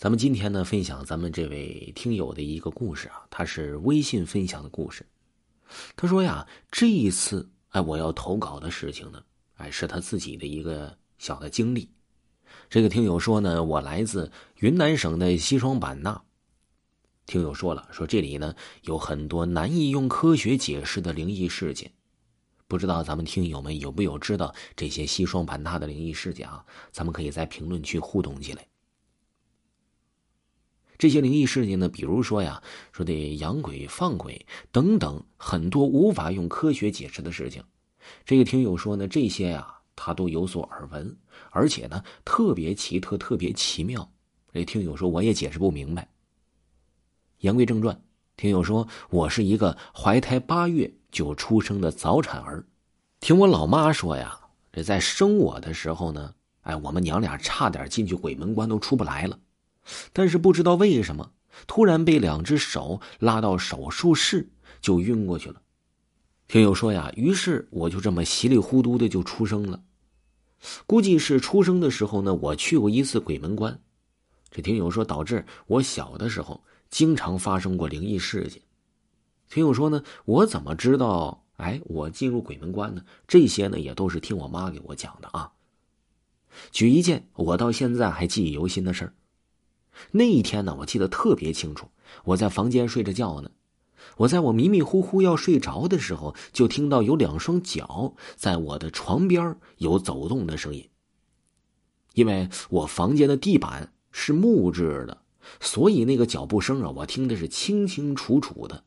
咱们今天呢，分享咱们这位听友的一个故事啊，他是微信分享的故事。他说呀，这一次哎，我要投稿的事情呢，哎，是他自己的一个小的经历。这个听友说呢，我来自云南省的西双版纳。听友说了，说这里呢有很多难以用科学解释的灵异事件。不知道咱们听友们有没有知道这些西双版纳的灵异事件啊？咱们可以在评论区互动起来。这些灵异事件呢，比如说呀，说的养鬼、放鬼等等，很多无法用科学解释的事情。这个听友说呢，这些呀，他都有所耳闻，而且呢，特别奇特、特别奇妙。这听友说，我也解释不明白。言归正传，听友说，我是一个怀胎八月就出生的早产儿。听我老妈说呀，这在生我的时候呢，哎，我们娘俩差点进去鬼门关都出不来了。但是不知道为什么，突然被两只手拉到手术室，就晕过去了。听友说呀，于是我就这么稀里糊涂的就出生了。估计是出生的时候呢，我去过一次鬼门关。这听友说，导致我小的时候经常发生过灵异事件。听友说呢，我怎么知道？哎，我进入鬼门关呢？这些呢，也都是听我妈给我讲的啊。举一件我到现在还记忆犹新的事儿。那一天呢，我记得特别清楚。我在房间睡着觉呢，我在我迷迷糊糊要睡着的时候，就听到有两双脚在我的床边有走动的声音。因为我房间的地板是木质的，所以那个脚步声啊，我听的是清清楚楚的。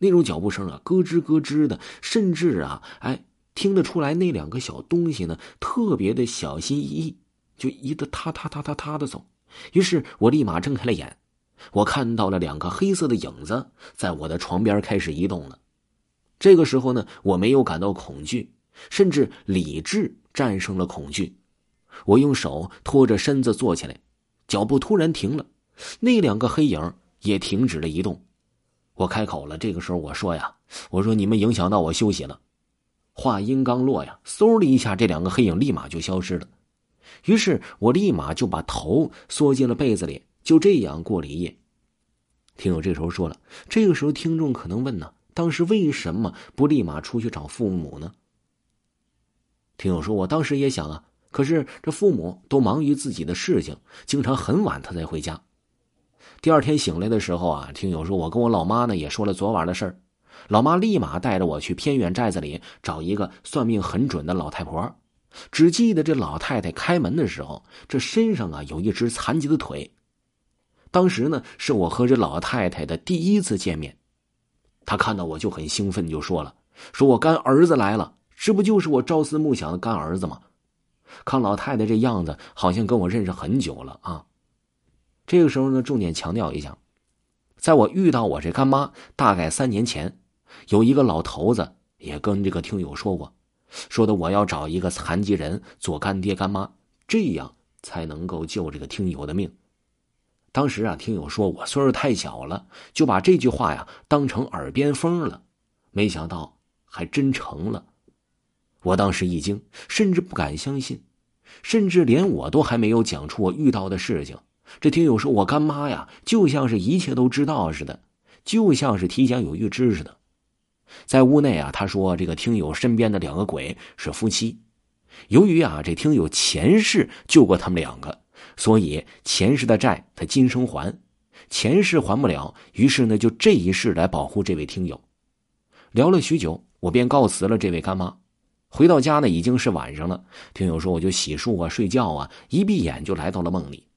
那种脚步声啊，咯吱咯吱的，甚至啊，哎，听得出来那两个小东西呢，特别的小心翼翼，就一个踏踏踏踏踏的走。于是我立马睁开了眼，我看到了两个黑色的影子在我的床边开始移动了。这个时候呢，我没有感到恐惧，甚至理智战胜了恐惧。我用手托着身子坐起来，脚步突然停了，那两个黑影也停止了移动。我开口了，这个时候我说呀：“我说你们影响到我休息了。”话音刚落呀，嗖的一下，这两个黑影立马就消失了。于是我立马就把头缩进了被子里，就这样过了一夜。听友这时候说了，这个时候听众可能问呢，当时为什么不立马出去找父母呢？听友说，我当时也想啊，可是这父母都忙于自己的事情，经常很晚他才回家。第二天醒来的时候啊，听友说，我跟我老妈呢也说了昨晚的事儿，老妈立马带着我去偏远寨子里找一个算命很准的老太婆。只记得这老太太开门的时候，这身上啊有一只残疾的腿。当时呢，是我和这老太太的第一次见面。她看到我就很兴奋，就说了：“说我干儿子来了，这不就是我朝思暮想的干儿子吗？”看老太太这样子，好像跟我认识很久了啊。这个时候呢，重点强调一下，在我遇到我这干妈大概三年前，有一个老头子也跟这个听友说过。说的我要找一个残疾人做干爹干妈，这样才能够救这个听友的命。当时啊，听友说我岁数太小了，就把这句话呀当成耳边风了。没想到还真成了。我当时一惊，甚至不敢相信，甚至连我都还没有讲出我遇到的事情。这听友说我干妈呀，就像是一切都知道似的，就像是提前有预知似的。在屋内啊，他说这个听友身边的两个鬼是夫妻，由于啊这听友前世救过他们两个，所以前世的债他今生还，前世还不了，于是呢就这一世来保护这位听友。聊了许久，我便告辞了这位干妈。回到家呢已经是晚上了，听友说我就洗漱啊睡觉啊，一闭眼就来到了梦里。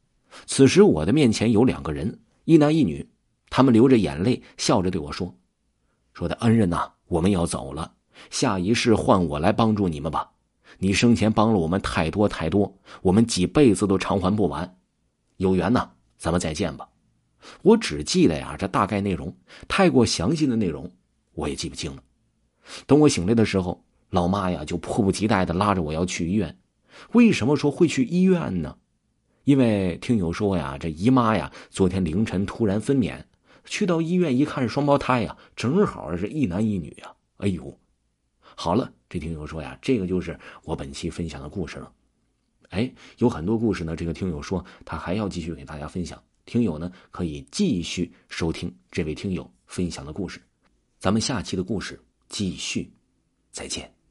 此时我的面前有两个人，一男一女，他们流着眼泪，笑着对我说。说的恩人呐，我们要走了，下一世换我来帮助你们吧。你生前帮了我们太多太多，我们几辈子都偿还不完。有缘呐，咱们再见吧。我只记得呀，这大概内容，太过详细的内容我也记不清了。等我醒来的时候，老妈呀就迫不及待的拉着我要去医院。为什么说会去医院呢？因为听友说呀，这姨妈呀昨天凌晨突然分娩。去到医院一看是双胞胎呀，正好是一男一女呀。哎呦，好了，这听友说呀，这个就是我本期分享的故事了。哎，有很多故事呢。这个听友说他还要继续给大家分享，听友呢可以继续收听这位听友分享的故事。咱们下期的故事继续，再见。